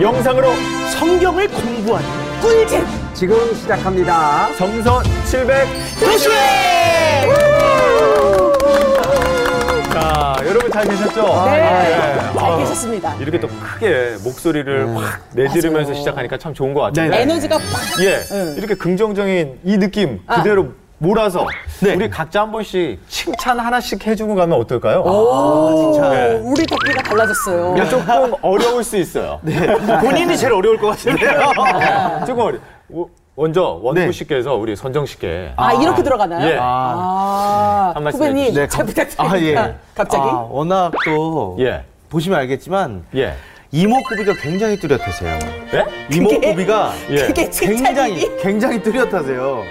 영상으로 성경을 공부하는 꿀잼 지금 시작합니다. 성선 700 도시회 자, 여러분 잘 계셨죠? 네, 잘 아, 계셨습니다. 이렇게 또 크게 목소리를 확 내지르면서 맞아요. 시작하니까 참 좋은 것 같아요. 네. 에너지가 팍 예, 응. 이렇게 긍정적인 이 느낌 아. 그대로 몰아서 네. 우리 각자 한 번씩 칭찬 하나씩 해주고 가면 어떨까요? 오, 칭찬. 우리 덕기가 달라졌어요. 이게 조금 어려울 수 있어요. 본인이 제일 어려울 것 같은데요. 조금 어려. 워- 먼저 원구 네. 씨께서 우리 선정 씨께 아, 이렇게 들어가나요? 예. 아, 한 말씀 후배님 해주시죠. 잘 부탁드립니다. 아, 예. 갑자기? 아, 워낙 또 예, 보시면 알겠지만 예, 이목구비가 굉장히 뚜렷하세요. 예, 이목구비가 예. 그게 굉장히 굉장히 뚜렷하세요.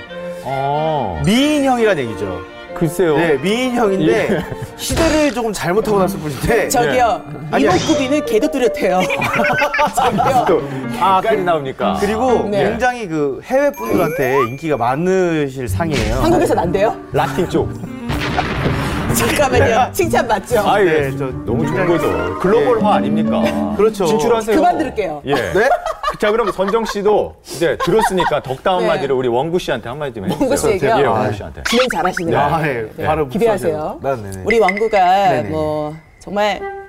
어, 미인형이란 얘기죠. 글쎄요. 네, 미인형인데 예. 시대를 조금 잘못 타고 났을 뿐인데 저기요 아니, 이목구비는 걔도 뚜렷해요. 저기요. 또 아까지 나옵니까? 그리고 네. 굉장히 그 해외 분들한테 인기가 많으실 상이에요. 한국에선 안 돼요? 라틴 쪽. 잠깐만요. 칭찬 맞죠? 아, 예. 네, 저 너무 좋은 거죠. 글로벌화 아닙니까? 그렇죠. 진출하세요. 그만 들을게요. 예. 네? 자, 그럼 선정 씨도 이제 들었으니까 덕담 네. 한마디를 우리 원구 씨한테 한마디 좀 해주세요. 원구 씨에게요? 예, 원구 씨한테. 진행 잘하시네요. 아, 예. 네. 바로 기대하세요. 네, 네 네. 우리 네네. 뭐 정말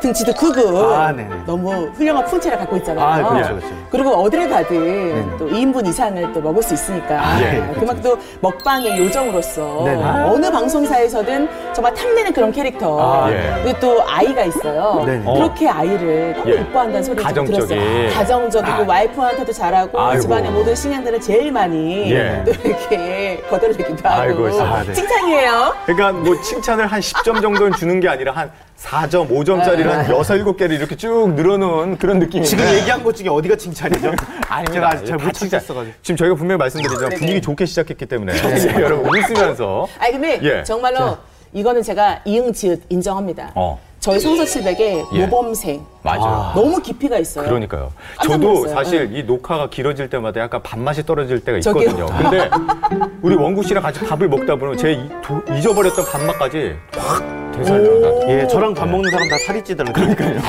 등치도 크고 아. 너무 훌륭한 품체를 갖고 있잖아요. 아, 그렇죠, 예. 그렇죠. 그리고 어디를 가든 또 2인분 이상을 또 먹을 수 있으니까 아, 예. 그만큼 또 먹방의 요정으로서 네네. 어느 방송사에서든 정말 탐내는 그런 캐릭터 아, 예. 그리고 또 아이가 있어요. 네네. 그렇게 아이를 너무 예. 이뻐한다는 소리를 좀 가정적인. 들었어요. 가정적이고 와이프한테도 잘하고 아이고. 집안의 모든 신양들을 제일 많이 예. 또 이렇게 거들내기도 하고 아이고, 아, 네. 칭찬이에요. 그러니까 뭐 칭찬을 한 10점 정도는 주는 게 아니라 한 4점, 5점짜리를 한 6, 7개를 이렇게 쭉 늘어놓은 그런 느낌인데. 지금 얘기한 것 중에 어디가 칭찬이죠? 아닙니다. 제가 아직 잘못 다 칭찬. 찾겠어가지고. 지금 저희가 분명히 말씀드리지만 분위기 좋게 시작했기 때문에 예, 여러분 웃으면서 아니 근데 예. 정말로 이거는 제가 이응 지읒 인정합니다. 어. 저희 700의 예. 모범생 맞아요. 너무 깊이가 있어요. 그러니까요. 저도. 사실 이 녹화가 길어질 때마다 약간 밥맛이 떨어질 때가 저기요. 있거든요. 근데 우리 원구 씨랑 같이 밥을 먹다 보면 제 잊어버렸던 밥맛까지 확 예, 저랑 밥 먹는 사람 다 살이 찌더라고요. 그러니까요.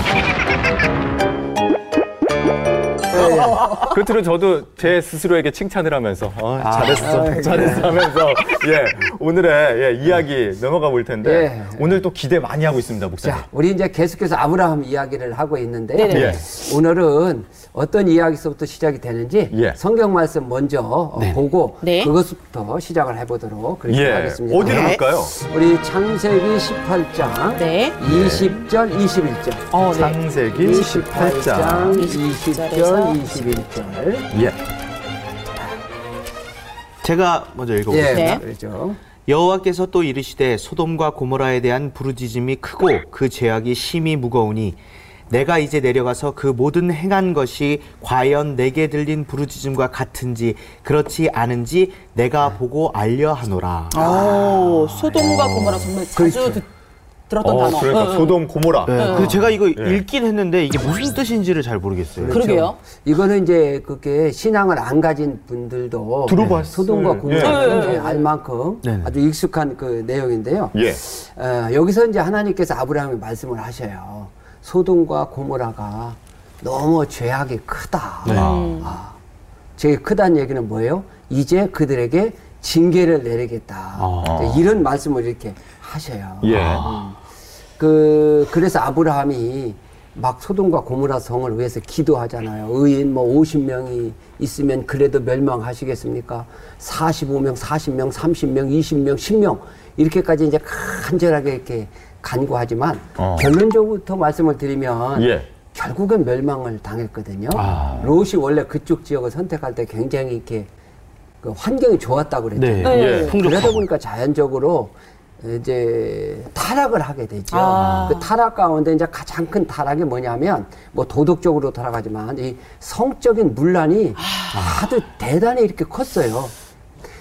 그렇더니 저도 제 스스로에게 칭찬을 하면서 어, 잘했어, 잘했어 하면서 예 오늘의 예, 이야기 넘어가 볼 텐데 예. 오늘 또 기대 많이 하고 있습니다, 목사님. 자, 우리 이제 계속해서 아브라함 이야기를 하고 있는데요. 네네. 예. 오늘은 어떤 이야기서부터 시작이 되는지 예. 성경 말씀 먼저 어, 보고 네. 그것부터 시작을 해보도록 그렇게 예, 하겠습니다. 어디로 볼까요? 우리 창세기 18장 네. 20절, 21절. 어, 네. 창세기 18장 20절 20절, 21절. 예. 제가 먼저 예, 읽어보겠습니다. 네. 그렇죠. 여호와께서 또 이르시되 소돔과 고모라에 대한 부르짖음이 크고 그 죄악이 심히 무거우니 내가 이제 내려가서 그 모든 행한 것이 과연 내게 들린 부르짖음과 같은지 그렇지 않은지 내가 보고 알려 하노라. 오, 소돔과 고모라 정말 자주 듣, 들었던 어, 단어. 그러니까. 소돔 고모라. 네, 그래서 제가 이거 예. 읽긴 했는데 이게 무슨 뜻인지를 잘 모르겠어요. 그러게요. 이거는 이제 그게 신앙을 안 가진 분들도 들어봤어요. 소돔과 고모라 예. 예. 알 만큼. 아주 익숙한 그 내용인데요. 예. 어, 여기서 이제 하나님께서 아브라함에 말씀을 하셔요. 소돔과 고모라가 너무 죄악이 크다. 네. 아, 죄 크다는 얘기는 뭐예요? 이제 그들에게 징계를 내리겠다. 아. 이런 말씀을 이렇게 하셔요. 예. 그 그래서 아브라함이 막 소돔과 고모라 성을 위해서 기도하잖아요. 의인 뭐 50명이 있으면 그래도 멸망하시겠습니까? 45명, 40명, 30명, 20명, 10명 이렇게까지 이제 간절하게 이렇게 간구하지만 어. 결론적으로 말씀을 드리면 예. 결국은 멸망을 당했거든요. 아. 롯이 원래 그쪽 지역을 선택할 때 굉장히 이렇게 그 환경이 좋았다고 그랬잖아요. 네. 예. 그러다 보니까 자연적으로 이제 타락을 하게 되죠. 아. 그 타락 가운데 이제 가장 큰 타락이 뭐냐면 뭐 도덕적으로 타락하지만 이 성적인 문란이 아주 대단히 이렇게 컸어요.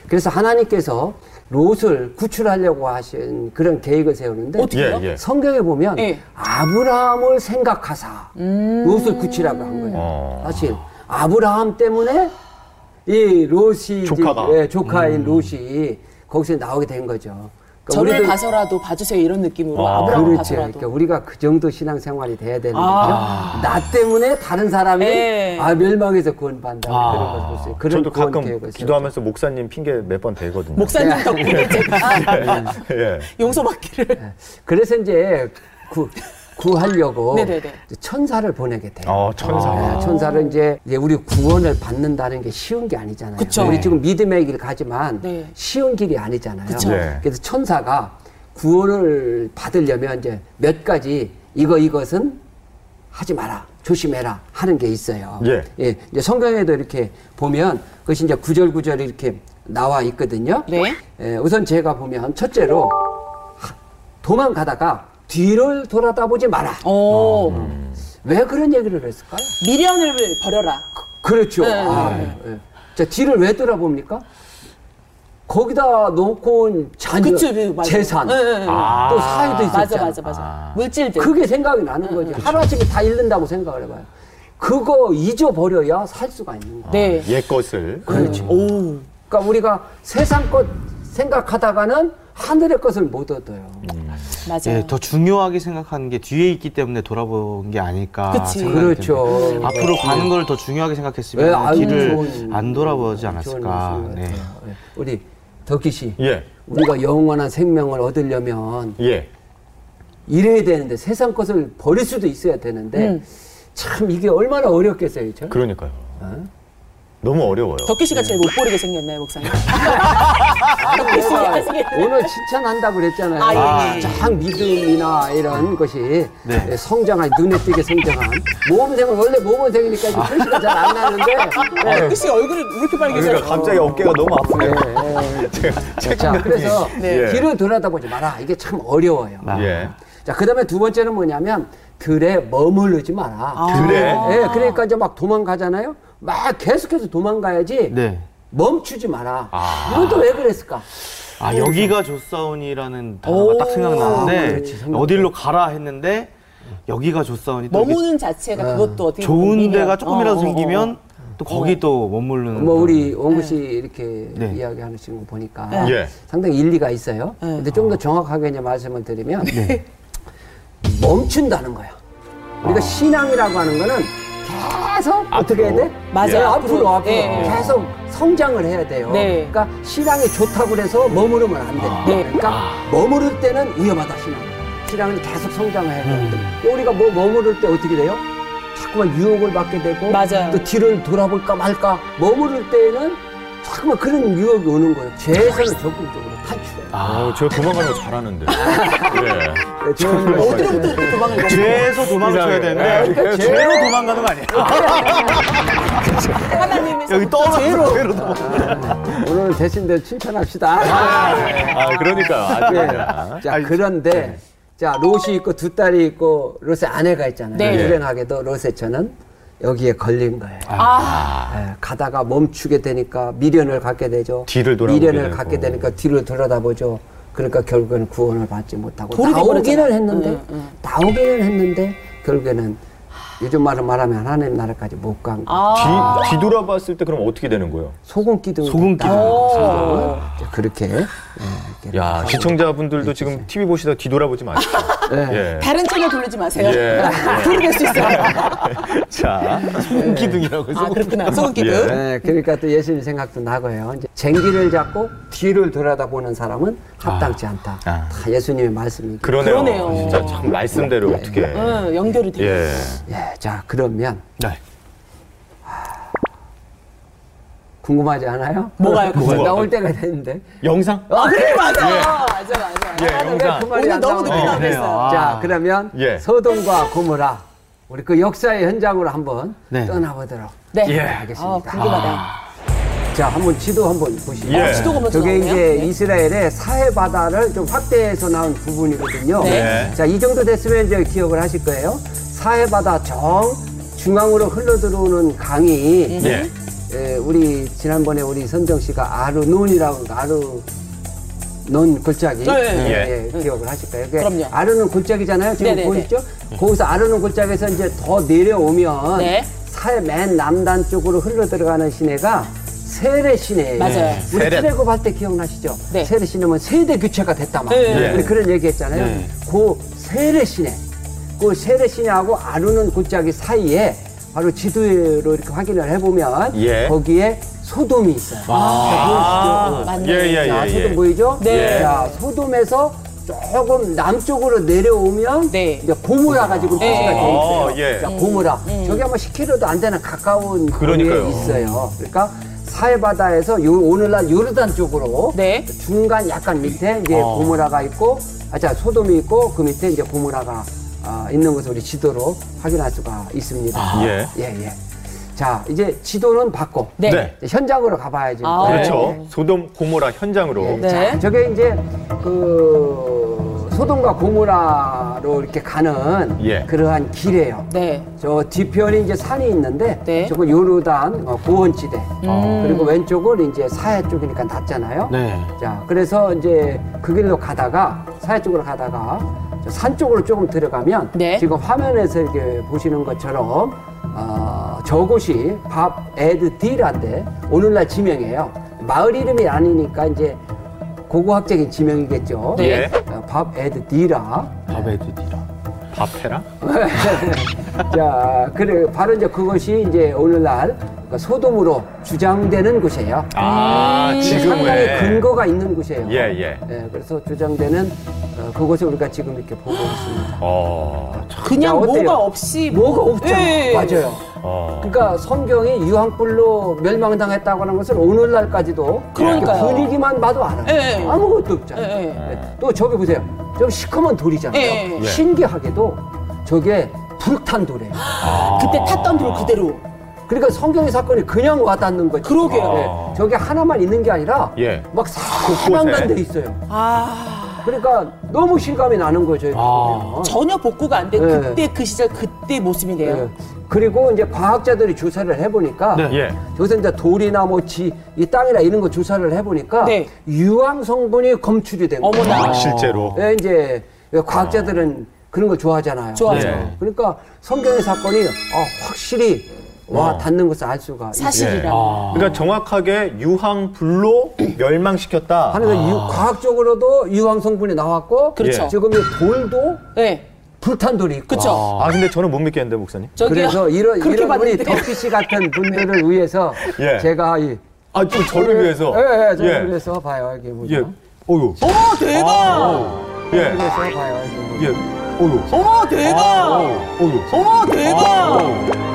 그래서 하나님께서 롯을 구출하려고 하신 그런 계획을 세우는데 어떻게요? 예, 예. 성경에 보면 예. 아브라함을 생각하사 롯을 구치라고 한 거예요. 어. 사실 아브라함 때문에 이 롯이 이제- 조카가. 예, 조카인 롯이 거기서 나오게 된 거죠. 그 저를 우리도- 봐서라도 봐주세요 이런 느낌으로 아, 아브라함을 그렇죠. 봐서라도. 그러니까 우리가 그 정도 신앙생활이 돼야 되는 아. 거죠. 나 때문에 다른 사람이 네. 아 멸망해서 구원받는다 아. 그런 걸 보세요. 그런 저도 가끔 기도하면서 목사님 핑계 몇 번 대거든요. 목사님 덕분에 제가 예. 용서받기를. 그래서 이제 구, 구하려고 네네네. 천사를 보내게 돼요. 어, 천사. 네, 천사를 이제, 이제 우리 구원을 받는다는 게 쉬운 게 아니잖아요. 그쵸. 우리 지금 믿음의 길 가지만 네. 쉬운 길이 아니잖아요. 그쵸. 네. 그래서 천사가 구원을 받으려면 이제 몇 가지 이거 이것은 하지 마라. 조심해라 하는 게 있어요. 예. 이제 성경에도 이렇게 보면 그것이 이제 구절구절 이렇게 나와 있거든요. 네. 예, 우선 제가 보면 첫째로 하- 도망가다가 뒤를 돌아다 보지 마라. 오왜 그런 얘기를 했을까요? 미련을 버려라. 그 렇죠. 네, 아, 예. 자, 뒤를 왜 돌아봅니까? 거기다 놓고 온 자녀, 그쵸, 네, 맞아요. 재산, 네, 네, 네. 또 사회도 맞아 있었잖아. 맞아 맞아. 물질들. 그게 생각이 나는 거지. 하루아침에 다 잃는다고 생각을 해봐요. 그거 잊어버려야 살 수가 있는 거야. 네. 옛 것을. 그렇죠. 오. 그러니까 우리가 세상 것 생각하다가는 하늘의 것을 못 얻어요. 맞아요. 예, 더 중요하게 생각하는 게 뒤에 있기 때문에 돌아본 게 아닐까. 그치. 생각이 그렇죠. 드는데 앞으로 가는 걸 더 중요하게 왜, 생각했으면 아유, 뒤를 좋은- 안 돌아보지 않았을까. 네. 예. 우리 덕기 씨, 예. 우리가 영원한 생명을 얻으려면 예. 이래야 되는데 세상 것을 버릴 수도 있어야 되는데 음. 참 이게 얼마나 어렵겠어요, 저? 그러니까요. 너무 어려워요. 덕기 씨가 제일 못 보리게 생겼나요, 목사님? 덕기 씨 내가 하시게. 오늘 칭찬한다고 그랬잖아요. 아, 예, 예. 쫙 믿음이나 이런 것이 네. 예, 성장한 눈에 띄게 성장한 모범생은 원래 모범생이니까 이제 표시가 잘 안 나는데 예. 덕기 씨 얼굴이 왜 이렇게 빨개져요? 그러니까 갑자기 어깨가 너무 아프네요. 예, 예. 자, 그래서 예. 뒤를 돌아다보지 마라. 이게 참 어려워요. 예. 자, 그 다음에 두 번째는 뭐냐면 들에 머무르지 마라. 그래? 예, 그러니까 이제 막 도망가잖아요. 막 계속해서 도망가야지 네. 멈추지 마라. 아. 이건 또 왜 그랬을까? 아 여기가 조사원이라는 단어가 딱 생각나는데 그렇지, 생각나. 어디로 가라 했는데 여기가 조사원이 머무는 자체가 그것도 어떻게 좋은. 데가 조금이라도 어, 어, 어. 생기면 또 거기 또 머무르는 뭐 우리 원구 씨 이렇게 네. 이야기하는 거 보니까 예. 상당히 일리가 있어요. 네. 근데 좀 더 정확하게 이제 말씀을 드리면 멈춘다는 거야. 우리가 신앙이라고 하는 거는 계속 어떻게 해야 돼? 맞아요. 네, 앞으로 앞으로. 네. 계속 성장을 해야 돼요. 네. 그러니까 신앙이 좋다고 그래서 머무르면 안 돼. 네. 그러니까 머무를 때는 위험하다 신앙. 신앙은 계속 성장을 해야 되는데 우리가 뭐 머무를 때 어떻게 돼요? 자꾸만 유혹을 받게 되고 맞아요. 또 뒤를 돌아볼까 말까 머무를 때는 자꾸만 그런 유혹이 오는 거예요. 죄에서는 적극적으로 탈출해요. 아, 제가 도망가는 거 잘하는데. 예. 네, 좋은 거. 어디로부터 도망을 가요? 죄에서 도망쳐야 이상해. 되는데 네. 죄로 도망가는 거 아니에요? 하나님의 여기 떠나서 죄로. 죄로 도망가. 오늘 대신들 칭찬합시다. 아, 그러니까요. 아주 예. 그냥. 자, 그런데 자 롯이 있고 두 딸이 있고 롯의 아내가 있잖아요. 네. 불행하게도 롯의 처는 여기에 걸린 거예요. 아, 예, 가다가 멈추게 되니까 미련을 갖게 되죠. 뒤를 돌아보게 미련을 되고. 갖게 되니까 뒤를 돌아다보죠. 그러니까 결국에는 구원을 받지 못하고 돌이 나오기는. 했는데 응, 응. 나오기는 했는데 결국에는 요즘 말로 말하면 하나님 나라까지 못 간 거. 아. 뒤, 뒤돌아봤을 때 그럼 어떻게 되는 거예요? 소금 기둥. 소금 기둥. 오. 그렇게. 예, 야. 시청자분들도 지금 TV 보시다 뒤돌아보지 마십시오. 네. 예. 다른 채널 돌리지 마세요. 예. 될수 있어요. 자, 기둥이라고 아, 그렇구나. 소금 기둥. 예. 네, 그러니까 또 예수님 생각도 나고요. 이제 쟁기를 잡고 뒤를 돌아다보는 사람은 합당치 않다. 아. 다 예수님의 말씀이고. 그러네요. 그러네요. 진짜 참 말씀대로 어떻게. 응, 연결이 돼. 예. 예, 자 그러면 네. 궁금하지 않아요? 뭐가요, 그거? 나올 때가 됐는데. 영상? 아, 그래, 맞아. 맞아, 맞아. 예, 영상. 그 말이 오늘 안 너무. 늦게. 있어요. 아. 자 그러면 예. 소돔과 고모라 우리 그 역사의 현장으로 한번 네. 떠나보도록. 네. 예. 알겠습니다. 아, 궁금하다. 자 한번 지도 한번 보시죠. 예. 지도가 먼저 저게 나오네요. 이제 네. 이스라엘의 사해 바다를 좀 확대해서 나온 부분이거든요. 네. 자, 이 정도 됐으면 이제 기억을 하실 거예요. 사해 바다 정 중앙으로 흘러 들어오는 강이 예. 에, 우리 지난번에 우리 선정 씨가 아르논이라고 아르 논 골짜기 네. 예, 기억을 하실 거예요. 그럼요. 아르논 골짜기잖아요. 지금. 보이시죠? 거기서 아르논 골짜기에서 이제 더 내려오면 네. 사해 맨 남단 쪽으로 흘러 들어가는 시내가 세례 시내. 맞아요. 우리 세례. 트레고 할때 기억나시죠? 네. 세례 시내면 세대 교체가 됐다 막. 네. 그런 얘기했잖아요. 네. 그 세례 시내, 그 세례 시내하고 아루는 골짜기 사이에 바로 지도로 이렇게 확인을 해보면 예. 거기에 소돔이 있어요. 아, 맞네. 예, 예, 자, 예, 예. 소돔 보이죠? 네. 자, 소돔에서 조금 남쪽으로 내려오면 네. 이제 고모라가 지금 표시가 네. 돼 있어요. 어, 예. 자, 고모라. 저기 아마 10km도 안 되는 가까운 그러니까요. 거리에 있어요. 그러니까 사해바다에서 요, 오늘날 요르단 쪽으로 네. 중간 약간 밑에 이제 어. 고모라가 있고, 아, 자, 소돔이 있고 그 밑에 이제 고모라가 아, 있는 것을 우리 지도로 확인할 수가 있습니다. 예. 예, 예. 자, 이제 지도는 받고 네. 네. 이제 현장으로 가봐야지. 아. 그렇죠. 소돔 고모라 현장으로. 네. 자, 저게 이제 그 소돔과 고모라로 이렇게 가는 예. 그러한 길이에요. 네. 저 뒤편이 이제 산이 있는데 네. 저거 요르단 어, 고원지대 음. 그리고 왼쪽은 이제 사해 쪽이니까 낮잖아요. 네. 자 그래서 이제 그 길로 가다가 사해 쪽으로 가다가 저 산 쪽으로 조금 들어가면 네. 지금 화면에서 이렇게 보시는 것처럼 어, 저곳이 밥 에드 드라인데 오늘날 지명이에요. 마을 이름이 아니니까 이제 고고학적인 지명이겠죠. 네. 예. 어, 밥 에드 드라. 밥에 드디어. 밥해라? 자, 그래 바로 이제 그것이 이제 오늘날 그 소돔으로 주장되는 곳이에요. 아, 음. 상당히 지금의. 근거가 있는 곳이에요. 예, 예. 예, 그래서 주장되는 어, 그곳을 우리가 지금 이렇게 보고 있습니다. 어, 그냥? 뭐가 없이 뭐가 없잖아요. 예. 맞아요. 어. 그러니까 성경이 유황불로 멸망당했다고 하는 것을 오늘날까지도 그러니까요. 분위기만 봐도 알아요. 예. 아무것도 없잖아요. 예, 예. 예. 또 저기 보세요. 저기 시커먼 돌이잖아요. 예, 예. 신기하게도 저게 불탄 돌이에요. 그때 탔던 도로 그대로. 그러니까 성경의 사건이 그냥 와닿는 거죠. 그러게요. 예. 저게 하나만 있는 게 아니라 예. 막 사방간 데 있어요. 아. 그러니까 너무 실감이 나는 거죠. 아. 전혀 복구가 안 된 네. 그때 그 시절 그때 모습이네요. 예. 그리고 이제 과학자들이 조사를 해보니까 네. 예. 저기서 이제 돌이나 뭐 지, 이 땅이나 이런 거 조사를 해보니까 네. 유황 성분이 검출이 된 거예요. 어머나. 아, 실제로. 예, 이제 과학자들은 그런 걸 좋아하잖아요. 좋아하죠. 예. 그러니까 성경의 사건이 어, 확실히 와 어. 닿는 것을 알 수가. 사실이라. 아. 그러니까 정확하게 유황 불로 멸망시켰다. 하는 건 유- 과학적으로도 유황 성분이 나왔고 그렇죠. 지금 이 돌도 네. 불탄 돌이 있고 그쵸. 아, 근데 저는 못 믿겠는데, 목사님. 저기요. 그래서 이런 그렇게 이런 우리 봤는데. 덕기 씨 같은 분들을 위해서 예. 제가 이 아, 좀 저를 위해서. 예, 예, 저를 예. 위해서 봐요 이게 뭐죠? 예. 어유. 어머 대박. 예. 위해서 봐요 이게 뭐죠? 예. 어유. 어머 대박. 어유. 어머 대박.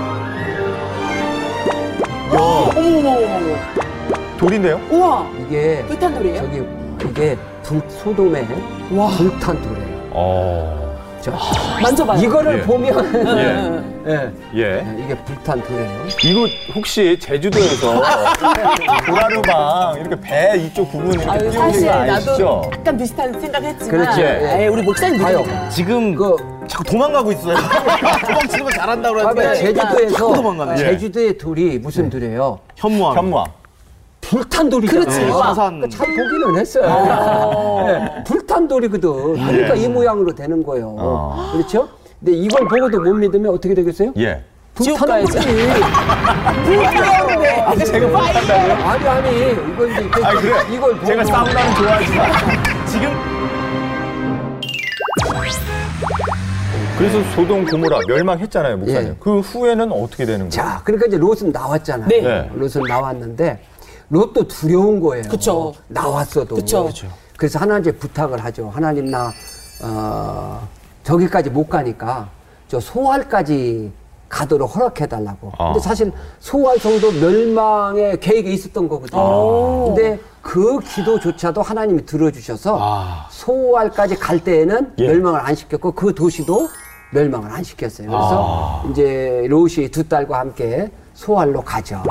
야, 어머 어머 어머 어머. 돌인데요? 우와. 이게 불탄 돌이에요? 저기 이게 불, 소돔의 와. 불탄 돌이에요. 어. 자, 만져봐요. 이거를 예. 보면 예. 예, 예. 예, 이게 불탄 돌이에요. 이거 혹시 제주도에서 도라르방 이렇게 배 이쪽 부분 이렇게 아유, 띄우는 사실 거 나도 아시죠? 약간 비슷한 생각했지만 그렇죠. 예. 예. 우리 목사님 봐요. 믿으니까. 지금 그 자꾸 도망가고 있어요. 도망치는 거 잘한다 봐봐요. 그러는데 제주도에서 자꾸 도망가네. 제주도의 돌이 무슨 돌이에요? 현무암. 현무암. 불탄 돌이잖아요. 그렇지. 아, 서산. 참 보기는 했어요. 예, 불탄 돌이거든. 그러니까 이 모양으로 되는 거예요. 어. 그렇죠? 근데 이걸 보고도 못 믿으면 어떻게 되겠어요? 예. 가야죠. 거지. 불타는데. 제가 못한다고요? 아니 아니 이거 이제 이거- 아니, 그래. 이걸 보고 제가 사우나는 좋아하지만 지금 그래서 소돔 고모라 멸망했잖아요, 목사님. 예. 그 후에는 어떻게 되는 거예요? 자 그러니까 이제 롯은 나왔잖아요. 네. 네. 롯은 나왔는데 롯도 두려운 거예요. 그쵸. 나왔어도. 그쵸. 그래서 하나님께 부탁을 하죠. 하나님 나 어, 저기까지 못 가니까 저 소알까지 가도록 허락해 달라고. 아. 근데 사실 소알 성도 멸망의 계획이 있었던 거거든요. 근데 그 기도조차도 하나님이 들어주셔서 아. 소알까지 갈 때에는 예. 멸망을 안 시켰고 그 도시도 멸망을 안 시켰어요. 그래서 아. 이제 롯이 두 딸과 함께 소알로 가죠.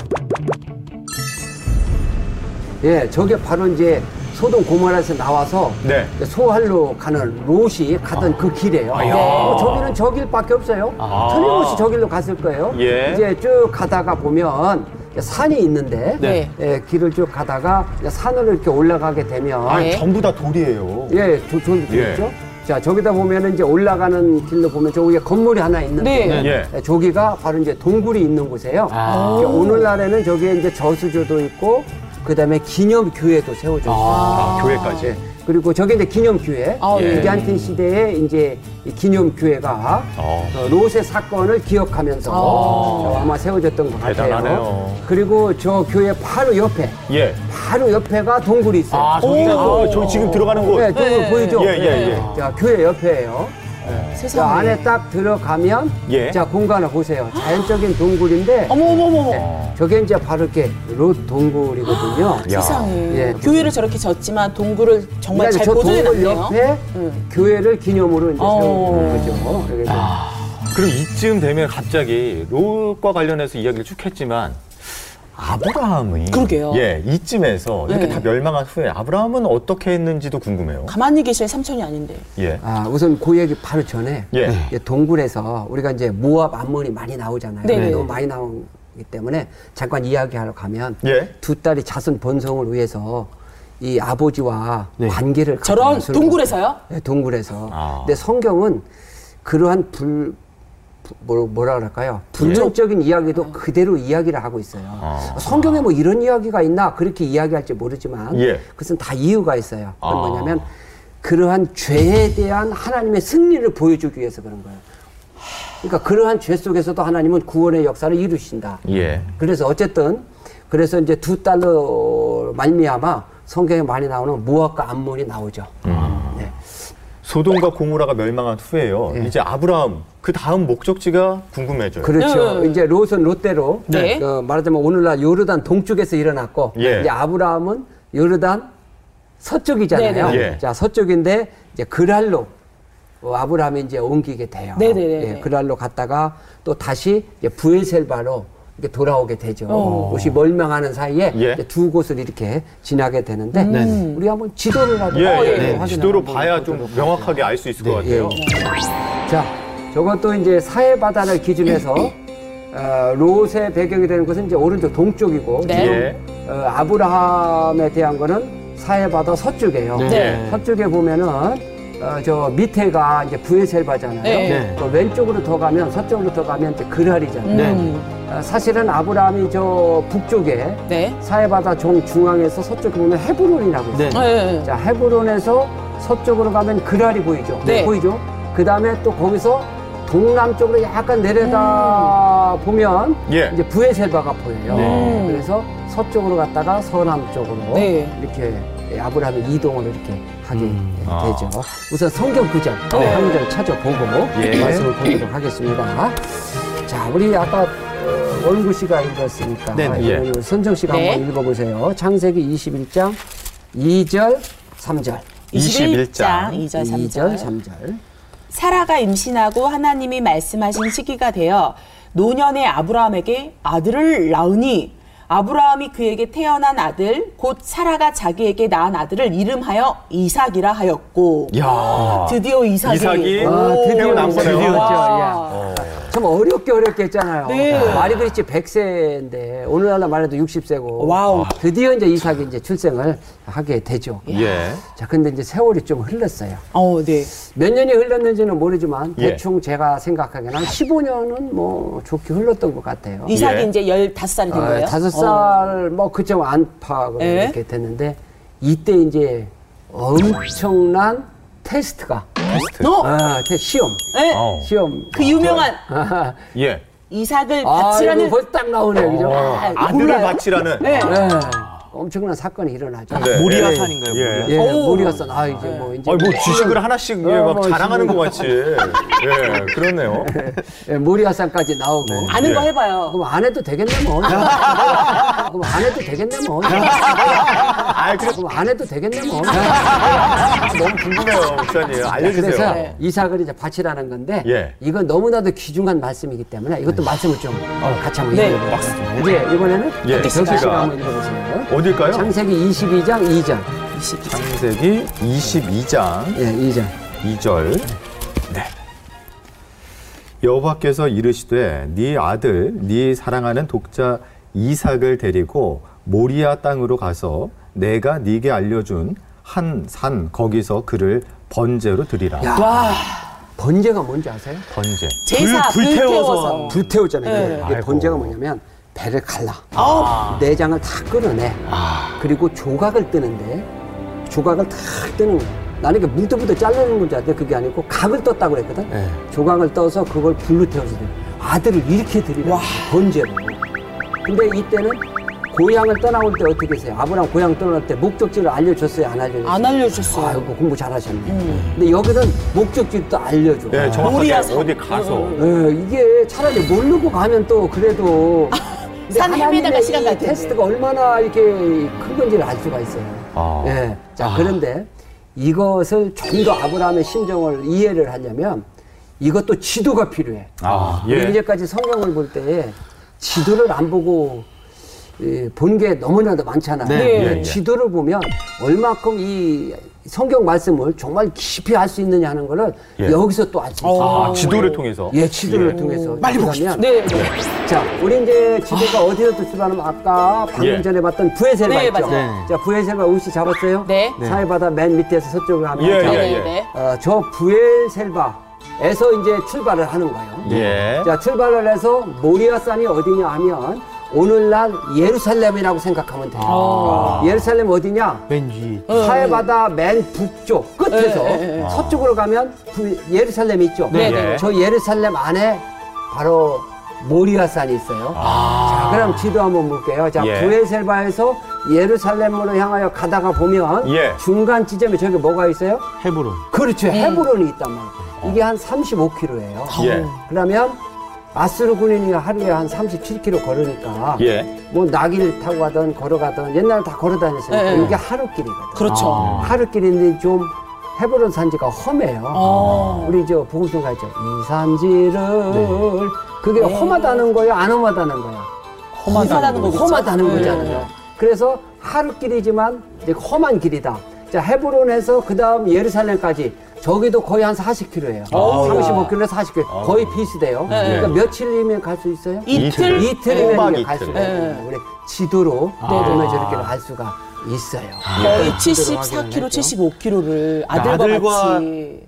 예, 저게 바로 이제 소돔 고모라에서 나와서 네. 소할로 가는 롯이 가던 그 길이에요. 어, 저기는 저 길밖에 없어요. 틀림없이 저 길로 갔을 거예요. 예. 이제 쭉 가다가 보면 산이 있는데 네. 예, 길을 쭉 가다가 산으로 이렇게 올라가게 되면 아, 네. 전부 다 돌이에요. 예, 조, 조, 예. 죠 자, 저기다 보면은 이제 올라가는 길로 보면 저기에 건물이 하나 있는데 네. 예. 저기가 바로 이제 동굴이 있는 곳이에요. 아. 오늘날에는 저기에 이제 저수조도 있고 그다음에 기념교회도 세워져 있어요. 아, 교회까지. 예. 그리고 저게 이제 기념교회. 아, 예. 비잔틴 시대에 이제 이 기념교회가 어. 어, 롯의 사건을 기억하면서 어, 아마 세워졌던 것 같아요. 대단하네요. 그리고 저 교회 바로 옆에, 예. 바로 옆에가 동굴이 있어요. 아, 아, 저기 지금 들어가는 곳. 네, 동굴 네. 보이죠? 예, 예, 예. 자, 교회 옆에예요. 자, 세상에. 안에 딱 들어가면 예. 자, 공간을 보세요. 자연적인 동굴인데 어머 어머 어머. 어머. 네, 저게 이제 바로 이렇게 롯 동굴이거든요. 야. 세상에. 예. 교회를 저렇게 졌지만 동굴을 정말 그러니까 잘 저 보존해 동굴 놨네요. 옆에 음. 교회를 기념으로 이제 어. 세운 거죠. 그래서 그럼 이쯤 되면 갑자기 롯과 관련해서 이야기를 쭉 했지만 아브라함이 그러게요. 예, 이쯤에서 이렇게 네. 다 멸망한 후에 아브라함은 어떻게 했는지도 궁금해요. 가만히 계실 삼촌이 아닌데. 예. 아, 우선 그 얘기 바로 전에 예. 이제 동굴에서 우리가 이제 모압 암몬이 많이 나오잖아요. 네네. 너무 많이 나오기 때문에 잠깐 이야기하러 가면 예. 두 딸이 자손 번성을 위해서 이 아버지와 관계를 저런 동굴에서요? 네, 동굴에서. 아. 근데 성경은 그러한 불 부- 뭐, 뭐라 그럴까요? 불륜적인 이야기도 그대로 이야기를 하고 있어요. 아. 성경에 뭐 이런 이야기가 있나 그렇게 이야기할지 모르지만 예. 그것은 다 이유가 있어요. 그건 아. 뭐냐면 그러한 죄에 대한 하나님의 승리를 보여주기 위해서 그런 거예요. 그러니까 그러한 죄 속에서도 하나님은 구원의 역사를 이루신다. 예. 그래서 어쨌든 그래서 이제 두 딸로 말미암아 성경에 많이 나오는 모압과 암몬이 나오죠. 네. 소돔과 고모라가 멸망한 후에요. 예. 이제 아브라함 그 다음 목적지가 궁금해져요. 그렇죠. 네. 이제 롯은 롯대로 네. 어, 말하자면 오늘날 요르단 동쪽에서 일어났고 예. 이제 아브라함은 요르단 서쪽이잖아요. 네네. 예. 자 서쪽인데 이제 그랄로 어, 아브라함이 이제 옮기게 돼요. 네네네. 예, 그랄로 갔다가 또 다시 이제 부엘셀바로 이렇게 돌아오게 되죠. 어. 옷이 멀명하는 사이에 예. 두 곳을 이렇게 지나게 되는데 우리 한번 지도를 예, 하고 예, 네, 예. 확인을 지도로 한번 봐야 좀 명확하게 알 수 있을 것 예, 같아요. 자, 저것도 이제 사해 바다를 기준해서 어, 롯의 배경이 되는 것은 이제 오른쪽 동쪽이고 네. 예. 어, 아브라함에 대한 거는 사해 바다 서쪽이에요. 네. 서쪽에 보면은 어, 저 밑에가 이제 부에셀바잖아요. 네. 네. 또 왼쪽으로 더 가면 서쪽으로 더 가면 이제 그랄이잖아요. 음. 어, 사실은 아브라함이 저 북쪽에 네. 사해 바다 종 중앙에서 서쪽에 보면 헤브론이라고 있어요. 네. 네. 자, 헤브론에서 서쪽으로 가면 그랄이 보이죠? 네. 보이죠? 그 다음에 또 거기서 동남쪽으로 약간 내려다 보면 예. 이제 부에셀바가 보여요. 네. 그래서 서쪽으로 갔다가 서남 쪽으로 네. 이렇게 아브라함이 이동을 이렇게 하게 아. 되죠. 우선 성경 구절 네. 한 구절 찾아보고 예. 말씀을 보도록 하겠습니다. 자, 우리 아까 어, 원구 씨가 읽었으니까 네네. 이번에 우리 선정 씨가 네. 한번 읽어보세요. 창세기 21장 2절, 3절. 21장 2절 3절. 2절, 3절. 사라가 임신하고 하나님이 말씀하신 시기가 되어 노년의 아브라함에게 아들을 낳으니 아브라함이 그에게 태어난 아들 곧 사라가 자기에게 낳은 아들을 이름하여 이삭이라 하였고. 야. 드디어 이삭이. 이삭이? 아, 드디어 이삭이 거네요. 와. 참 어렵게 어렵게 했잖아요. 네. 말이 그렇지 100세인데 오늘날 말해도 60세고 와우. 드디어 이제 이삭이 이제 출생을 하게 되죠. 예. 자, 근데 이제 세월이 좀 흘렀어요. 어, 네. 몇 년이 흘렀는지는 모르지만 예. 대충 제가 생각하기에는 한 15년은 뭐 좋게 흘렀던 것 같아요. 이삭이 예. 이제 15살이 된 거예요? 다섯 어. 살뭐 그점 안팎으로 예. 이렇게 됐는데 이때 이제 엄청난 테스트가 어? 아, 테- 시험 네. 어. 시험 그 유명한 예. 이삭을 아, 바치라는 이거 벌써 딱 나오네 그죠? 어, 아들을 몰라요? 바치라는. 네. 네. 엄청난 사건이 일어나죠. 네. 모리아산인가요? 예. 모리아산? 예, 오. 모리아산. 아, 이제 뭐 이제 아니 뭐 지식을 하나씩 예, 어, 막 뭐 자랑하는 것 같이. 예, 그렇네요. 예, 모리아산까지 나오고. 아는 거 예. 해봐요. 그럼 안 해도 되겠네 뭐. 그럼 안 해도 되겠네 뭐. 아, 그래 그럼 안 해도 되겠네 뭐. 너무 궁금해요, 목사님. 알려주세요. 그래서 네. 이삭을 이제 바치라는 건데 예. 이건 너무나도 귀중한 말씀이기 때문에 이것도 말씀을 좀 같이 한번 네. 읽어보겠습니다. 이제 이번에는 예, 덕수 씨가 제가- 한번 읽어보세요. 어딜까요? 창세기 22장 2절. 창세기 22장 예, 2절. 2절. 네. 여호와께서 이르시되 네 아들 네 사랑하는 독자 이삭을 데리고 모리아 땅으로 가서 내가 네게 알려준 한 산 거기서 그를 번제로 드리라. 야. 와, 번제가 뭔지 아세요? 번제. 제사 불 불, 태워서 태워서. 불 태우잖아요. 네. 이게. 번제가 뭐냐면 배를 갈라. 아우, 내장을 다 끌어내. 그리고 조각을 뜨는데 조각을 다 뜨는 거야. 나는 이게 뭉뚱뭉뚱 자르는 건줄 알았는데 그게 아니고 각을 떴다고 그랬거든. 네. 조각을 떠서 그걸 불로 태워서. 아들을 이렇게 드리라. 번제로. 근데 이때는 고향을 떠나올 때 어떻게 했어요? 아브라함 고향 떠나올 때 목적지를 알려줬어요? 안 알려줬어요? 안 알려줬어요. 아이고 공부 잘하셨네. 근데 여기는 목적지도 알려줘. 네, 정확하게. 어디 가서. 예, 이게 차라리 모르고 가면 또 그래도 산 헤매다가 시간 텐데. 테스트가 얼마나 이렇게 큰 건지를 알 수가 있어요. 아. 예. 자, 그런데 이것을 좀 더 아브라함의 심정을 이해를 하려면 이것도 지도가 필요해. 아, 우리 예. 이제까지 성경을 볼 때 지도를 안 보고 본 게 너무나도 많잖아요. 네. 예, 예. 지도를 보면 얼마큼 이 성경 말씀을 정말 깊이 알 수 있느냐 하는 거를 예. 여기서 또 알수 있어요. 아, 지도를 통해서. 예, 지도를 통해서. 빨리 그러면 네, 네. 자, 우리 이제 지도가 어디서부터 출발하면 아까 방금 예. 전에 봤던 부에셀바 네, 있죠? 네. 자, 부에셀바 우시 잡았어요? 네. 사해바다 맨 밑에서 서쪽으로 가면 예, 자, 예, 네, 예. 네. 어, 저 부엘셀바 에서 이제 출발을 하는 거예요. 예. 자, 출발을 해서 모리아산이 어디냐 하면 오늘날 예루살렘이라고 생각하면 돼요. 아. 예루살렘 어디냐? 맨 위. 사해바다 맨 북쪽 끝에서 네, 네, 네. 서쪽으로 가면 부- 예루살렘이 있죠. 네, 네. 저 예루살렘 안에 바로 모리아산이 있어요. 자, 그럼 지도 한번 볼게요. 자, 예. 부에셀바에서 예루살렘으로 향하여 가다가 보면 예. 중간 지점에 저기 뭐가 있어요? 헤브론. 그렇죠. 헤브론이 있단 말이에요. 이게 한 35km예요. 예. 그러면 아수르 군인이 하루에 한 37km 걸으니까 예. 뭐 낙일 타고 가든 걸어가든 옛날에 다 걸어 다녔으니까 네. 이게 하루길이거든. 그렇죠. 하루길인데 좀 헤브론 산지가 험해요. 어. 우리 저 복음성가 있죠. 이 산지를 그게 네. 험하다는 거예요, 안 험하다는 거예요. 험하다는 거겠죠. 험하다는 네. 거잖아요. 그래서 하루길이지만 이제 험한 길이다. 자 헤브론에서 그 다음 예루살렘까지 저기도 거의 한 40km예요. 어우. 35km에서 40km. 거의 비슷해요. 네. 그러니까 며칠이면 갈 수 있어요? 이틀? 이틀이면 갈 이틀. 수가 있어요. 네. 우리 지도로 네. 보면 저렇게 알 수가 있어요. 거의 네. 지도로 확인을 74km, 했죠. 75km를 아들과, 아들과 같이.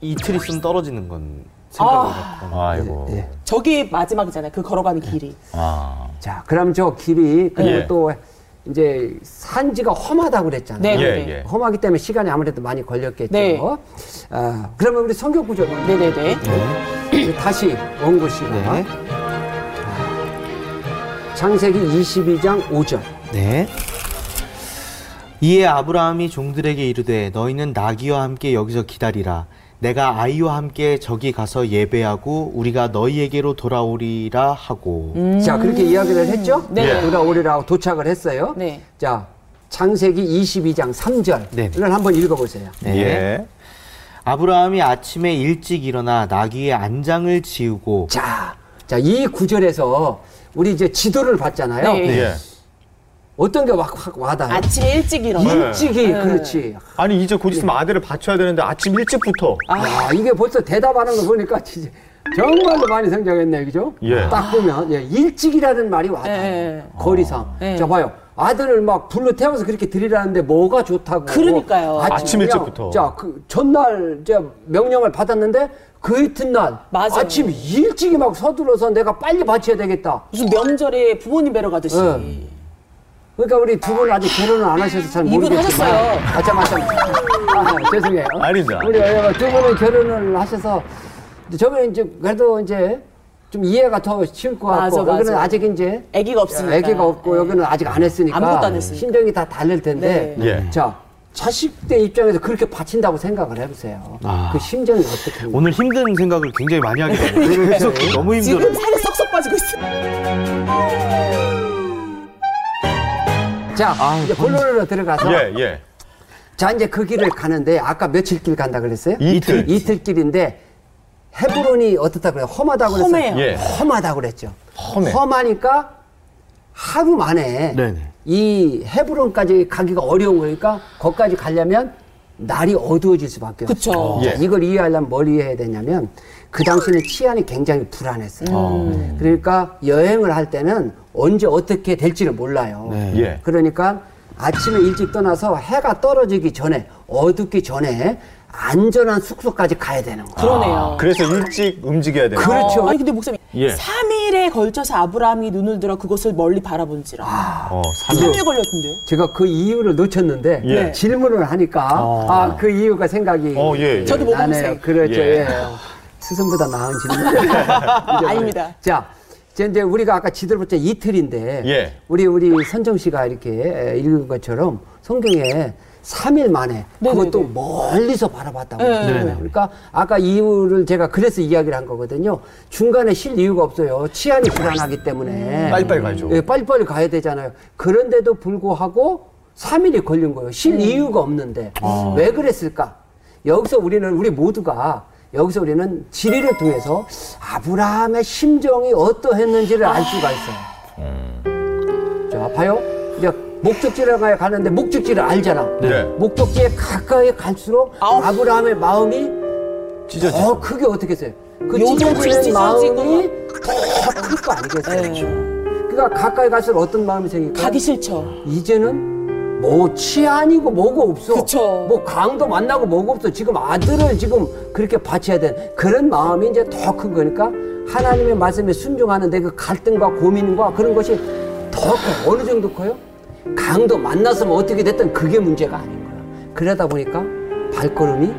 이틀 있으면 떨어지는 건 생각을 아. 아이고. 예. 저게 마지막이잖아요. 그 걸어가는 길이. 아. 자, 그럼 저 길이 그리고 예. 또 이제 산지가 험하다고 그랬잖아요. 네, 예, 네. 예. 험하기 때문에 시간이 아무래도 많이 걸렸겠죠. 네. 아, 그러면 우리 성경 구절 네네 네. 다시 원고 씨가 네. 창세기 22장 5절. 네. 이에 아브라함이 종들에게 이르되 너희는 나귀와 함께 여기서 기다리라. 내가 아이와 함께 저기 가서 예배하고 우리가 너희에게로 돌아오리라 하고. 자, 그렇게 이야기를 했죠? 음. 네. 돌아오리라 고 도착을 했어요. 네. 자, 창세기 22장 3절을 네. 한번 읽어보세요. 네. 예. 아브라함이 아침에 일찍 일어나 나귀의 안장을 지우고 자, 자, 이 구절에서 우리 이제 지도를 봤잖아요. 네. 예. 어떤 게 확, 확 와닿아요? 아침에 일찍 일어나. 일찍이, 네. 그렇지. 아니 이제 곧 있으면 아들을 바쳐야 되는데 아침 일찍부터. 야, 이게 벌써 대답하는 거 보니까 진짜 정말로 많이 성장했네, 그죠? 예. 딱 보면, 예, 일찍이라는 말이 와닿아요. 예. 거리상. 예. 자, 봐요. 아들을 막 불러 태워서 그렇게 드리라는데 뭐가 좋다고. 그러니까요. 아침 일찍부터. 자, 그 전날 이제 명령을 받았는데 그 이튿날 맞아요. 아침 일찍이 막 서둘러서 내가 빨리 바쳐야 되겠다. 무슨 명절에 부모님 뵈러 가듯이. 네. 그러니까 우리 두 분 아직 결혼을 안 하셔서 잘 이분 모르겠지만. 하셨어요. 아, 참, 아, 참. 아, 죄송해요. 아닙니다. 우리 어, 두 분은 결혼을 하셔서 저번에 이제 그래도 이제 좀 이해가 더 쉬울 것 같고 맞아, 여기는 맞아. 아직 이제 아기가 없으니까. 아기가 없고 네. 여기는 아직 안 했으니까 아무것도 안 했으니까. 심정이 다 다를 텐데 네. 예. 자 자식들 입장에서 그렇게 바친다고 생각을 해보세요. 아. 그 심정이 어떻게? 오늘 힘든 생각을 굉장히 많이 하게 되네요. 계속 너무 힘들어요. 지금 살이 썩썩 빠지고 있어. 자 이제 본론으로 들어가서 예, 예. 자 이제 그 길을 가는데 아까 며칠 길 간다 그랬어요? 이틀. 이틀 길인데 헤브론이 어떻다 그래요? 험하다고 그랬어요. 험해요. 예. 험하다고 그랬죠. 험해. 험하니까 하루 만에 네네. 이 헤브론까지 가기가 어려운 거니까 거기까지 가려면 날이 어두워질 수밖에 그쵸. 없어요. 자, 예. 이걸 이해하려면 뭘 이해해야 되냐면 그 당시는 치안이 굉장히 불안했어요. 음. 그러니까 여행을 할 때는 언제 어떻게 될지를 몰라요. 네. 예. 그러니까 아침에 일찍 떠나서 해가 떨어지기 전에 어둡기 전에 안전한 숙소까지 가야 되는 거예요. 그러네요. 그래서 일찍 움직여야 되는 그렇죠. 어, 아니 근데 목사님, 예. 3일에 걸쳐서 아브라함이 눈을 들어 그것을 멀리 바라본지라. 어, 삼- 3일 걸렸던데요? 제가 그 이유를 놓쳤는데 예. 질문을 하니까 아 그 이유가 생각이 어, 예, 예. 저도 뭐 나네요. 먹으세요. 그렇죠. 예. 예. 스승보다 나은 질문. 아닙니다. 자, 이제 우리가 아까 볼때 이틀인데 예. 우리 우리 선정 씨가 이렇게 읽은 것처럼 성경에 3일 만에 네네네. 그것도 멀리서 바라봤다고 네. 그러잖아요. 네네. 그러니까 아까 이유를 제가 그래서 이야기를 한 거거든요. 중간에 쉴 이유가 없어요. 치안이 불안하기 때문에. 빨리빨리 가야죠. 예, 빨리빨리 가야 되잖아요. 그런데도 불구하고 3일이 걸린 거예요. 쉴 음. 이유가 없는데. 아. 왜 그랬을까? 여기서 우리는, 우리 모두가 여기서 우리는 지리를 통해서 아브라함의 심정이 어떠했는지를 알 수가 있어요. 자, 봐요. 이제 목적지를 가야 가는데 목적지를 알잖아. 네. 목적지에 가까이 갈수록 아우. 아브라함의 마음이 찢어지죠. 더 크게 어떻게 했어요? 그 찢어지는 마음이 더 클 거 아니겠어요? 네. 그러니까 가까이 갈수록 어떤 마음이 생길까요? 가기 싫죠. 이제는 뭐 치안이고 뭐고 없어. 그쵸. 뭐 강도 만나고 뭐고 없어. 지금 아들을 지금 그렇게 바쳐야 된 그런 마음이 이제 더 큰 거니까 하나님의 말씀에 순종하는데 그 갈등과 고민과 그런 것이 더 커. 어느 정도 커요? 강도 만났으면 어떻게 됐든 그게 문제가 아닌 거예요. 그러다 보니까 발걸음이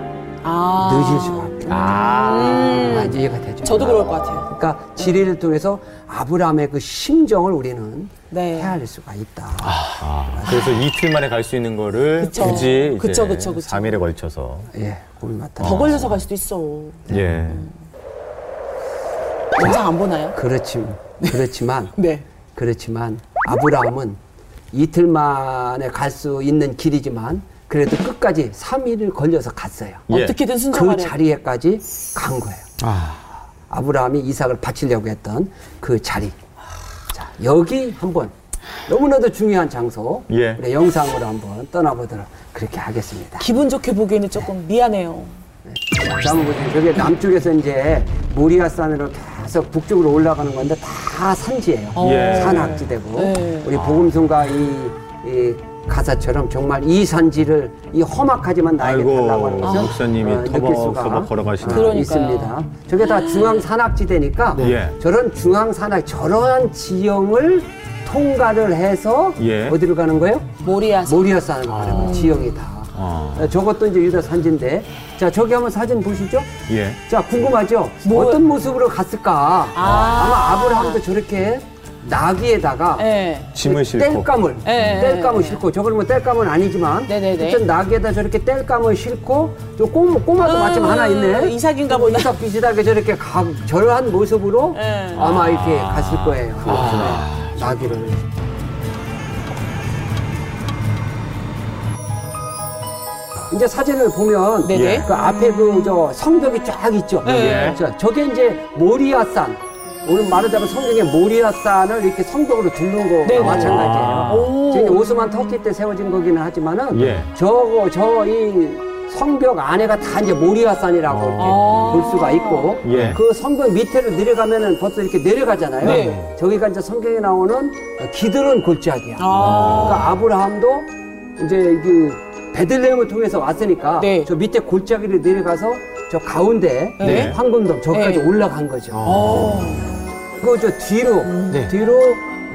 아. 늦을 수밖에 없어요. 아, 이제 이해가 되죠. 저도 그럴 것 같아요. 그러니까 지리를 통해서 아브라함의 그 심정을 우리는 네. 헤아릴 수가 있다. 아, 그래서 이틀 만에 갈 수 있는 거를 그쵸. 굳이 이제 그쵸, 그쵸, 그쵸. 3일에 걸쳐서 예, 고민 맞다. 더 걸려서 갈 수도 있어. 예. 영상 안 보나요? 그렇지, 그렇지만, 네. 그렇지만 아브라함은 이틀 만에 갈 수 있는 길이지만 그래도 끝까지 3일을 걸려서 갔어요. 예. 어떻게든 그 순종하려. 자리에까지 간 거예요. 아브라함이 이삭을 바치려고 했던 그 자리. 자, 여기 한번 너무나도 중요한 장소. 예. 우리 영상으로 한번 떠나보도록 그렇게 하겠습니다. 기분 좋게 보기에는 조금 미안해요. 자, 한번 보세요. 저게 남쪽에서 이제 모리아산으로 계속 북쪽으로 올라가는 건데 다 산지예요. 예. 산악지대고 네. 우리 복음성가 이, 이 가사처럼 정말 이 산지를 이 험악하지만 나에게 아이고, 달라고 하는 것을 목사님이 어, 느낄 터벅터벅. 어, 그러니까요. 있습니다. 저게 다 중앙 산악지대니까 예. 저런 중앙 산악 저러한 지형을 통과를 해서 예. 어디로 가는 거예요? 모리아. 모리아 산으로 가는 거예요. 지형이 다. 아. 어, 저것도 이제 유다 산지인데 자 저기 한번 사진 보시죠. 예. 자 궁금하죠? 뭐- 어떤 모습으로 갔을까? 아. 아마 아브라함도 저렇게 나귀에다가 네. 짐을 싣고. 뗄감을 예, 뗄감을 예, 싣고 저걸 뭐 뗄감은 아니지만. 어쨌든 나귀에다 저렇게 뗄감을 싣고 저 꼬마, 꼬마도 마침 음, 하나 있네 이삭인가 보다. 이삭 비슷하게 저렇게 가, 저러한 모습으로 예. 아마 이렇게 갔을 거예요 네, 나귀를 이제 사진을 보면 네네. 그 앞에 그 저 성벽이 쫙 있죠. 네. 자, 저게 이제 모리아산. 오늘 말하자면 성경에 모리아산을 이렇게 성벽으로 둘른 거 네네. 마찬가지예요. 오. 지금 오스만 터키 때 세워진 거기는 하지만은 예. 저거 저 이 성벽 안에가 다 이제 모리아산이라고 이렇게 아. 볼 수가 있고 예. 그 성벽 밑으로 내려가면은 벌써 이렇게 내려가잖아요. 네. 저기가 이제 성경에 나오는 기드론 골짜기야. 아. 그러니까 아브라함도 이제 그 베들레헴을 통해서 왔으니까 네. 저 밑에 골짜기를 내려가서 저 가운데 네. 황금동 저까지 네. 올라간 거죠. 어. 그 저 뒤로 네. 뒤로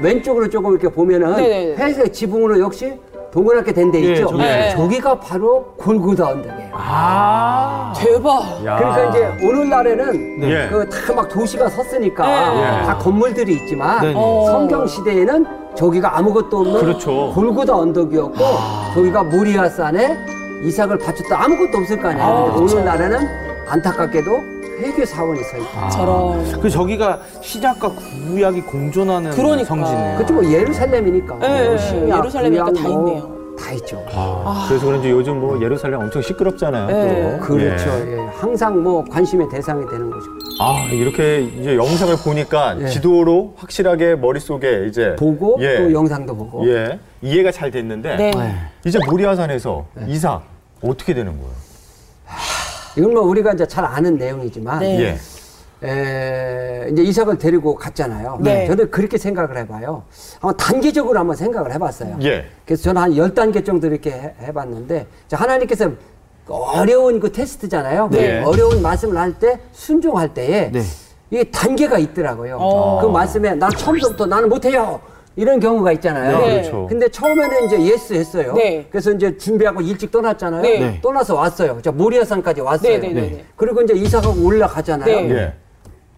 왼쪽으로 조금 이렇게 보면은 네네네. 회색 지붕으로 역시 동그랗게 된데 예, 있죠. 저기. 네. 저기가 바로 골고다 언덕이에요. 아. 대박. 야. 그러니까 이제 오늘날에는 예. 그다 막 도시가 섰으니까 네. 다 건물들이 있지만 네. 어. 성경 시대에는 저기가 아무것도 없는 그렇죠. 골고다 언덕이었고 저기가 모리아산에 이삭을 바쳤다 아무것도 없을 거 아니에요. 아, 근데 그렇죠. 오늘날에는 안타깝게도 회계 사원이 서 있다. 저런. 그 저기가 신약과 구약이 공존하는 그러니까. 성지네요. 그렇죠. 뭐 예루살렘이니까. 예, 뭐 예, 신약, 예루살렘이니까 구약 다뭐 있네요. 다 있죠. 아, 그래서 그런지 요즘 뭐 예루살렘 엄청 시끄럽잖아요. 네. 또. 그렇죠. 예. 예. 항상 뭐 관심의 대상이 되는 거죠. 아 이렇게 이제 영상을 보니까 예. 지도로 확실하게 머릿속에 이제 보고 예. 또 영상도 보고. 예 이해가 잘 됐는데 네. 이제 모리아산에서 이삭 어떻게 되는 거예요? 이건 뭐 우리가 이제 잘 아는 내용이지만 네. 예. 에, 이제 이삭을 데리고 갔잖아요. 네. 저는 그렇게 생각을 해봐요. 한번 단계적으로 한번 생각을 해봤어요. 예. 그래서 저는 한 열단계 정도 이렇게 해- 해봤는데, 자, 하나님께서 어려운 그 테스트잖아요. 네. 어려운 말씀을 할 때 순종할 때에 네. 이게 단계가 있더라고요. 어. 그 말씀에 난 처음부터 나는 못해요. 이런 경우가 있잖아요. 네. 그렇죠. 근데 처음에는 이제 yes 했어요. 네. 그래서 이제 준비하고 일찍 떠났잖아요. 네. 네. 떠나서 왔어요. 저 모리아산까지 왔어요. 네, 네, 네, 네. 그리고 이제 이삭하고 올라가잖아요. 네. 예.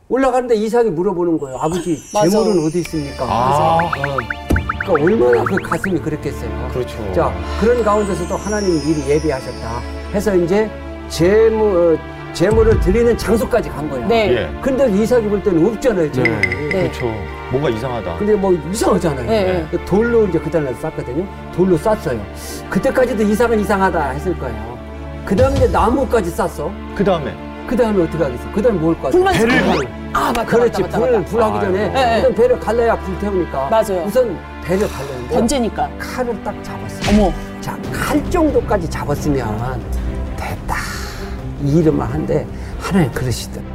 올라가는데 이삭이 물어보는 거예요. 아버지. 제물은 어디 있습니까? 아, 그러니까 얼마나 그 가슴이 그랬겠어요. 그렇죠. 자, 그런 가운데서도 하나님이 미리 예비하셨다. 해서 이제 재물, 어, 재물을 드리는 장소까지 간 거예요. 네. 예. 근데 이삭이 볼 때는 없잖아요, 재물이. 네. 그렇죠. 뭔가 이상하다. 근데 뭐 이상하잖아요. 네, 그 돌로 이제 그 달날 쌌거든요. 돌로 쌌어요. 그때까지도 이상은 이상하다 했을 거예요. 그 다음에 이제 나무까지 쌌어. 그 다음에 그 다음에 어떻게 하겠어? 그 다음에 뭘 거야? 불만 배를 지펴. 갈- 아, 맞다, 그렇지. 맞다, 맞다, 불을 맞다. 불하기 전에 아이고. 네, 우선 배를 갈라야 불 태우니까. 맞아요. 우선 배를 갈렸는데 던지니까. 칼을 딱 잡았어. 어머. 자, 칼 정도까지 잡았으면 일만 한데 하나님 그러시더라.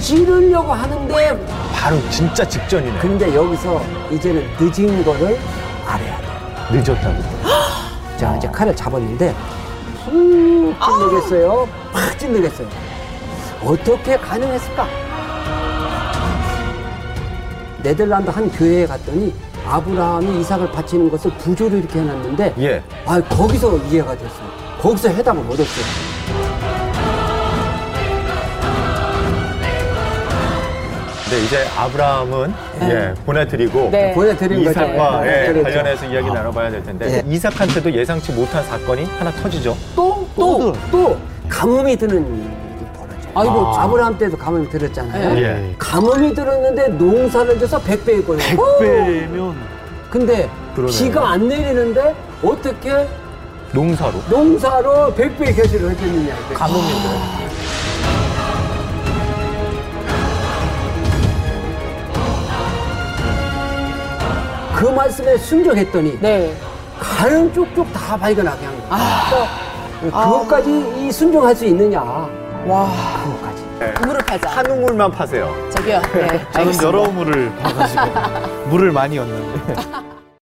찌르려고 하는데 바로 진짜 직전이네. 근데 여기서 이제는 늦은 거를 알아야 돼. 늦었다고. 자, 이제 칼을 잡았는데 훅 찔르겠어요. 팍 찔르겠어요. 어떻게 가능했을까? 네덜란드 한 교회에 갔더니 아브라함이 이삭을 바치는 것을 부조로 이렇게 해놨는데 예. 아 거기서 이해가 됐어요. 거기서 해답을 얻었어요. 네, 이제 아브라함은 예, 보내드리고 네. 보여드린 거죠. 이삭과 예, 예, 그렇죠. 관련해서 이야기 나눠봐야 될 텐데 예. 이삭한테도 예상치 못한 사건이 하나 터지죠. 또, 또, 또 가뭄이 드는 일이 벌어져요. 아이고, 아. 브라함 때도 가뭄이 들었잖아요. 예. 가뭄이 들었는데 농사를 져서 백배했거든요. 빼면 근데 그러네요. 비가 안 내리는데 어떻게 농사로. 농사로 백배의 결실을 해줬느냐. 가뭄인데. 그 말씀에 순종했더니 네. 가는 쪽쪽 다 발견하게 한 거예요. 그러니까 그것까지 이 순종할 수 있느냐. 와. 그것까지. 우물을 파자. 한 우물만 파세요. 저기요. 네. 저는 여러 물을 봐가지고 물을 많이 였는데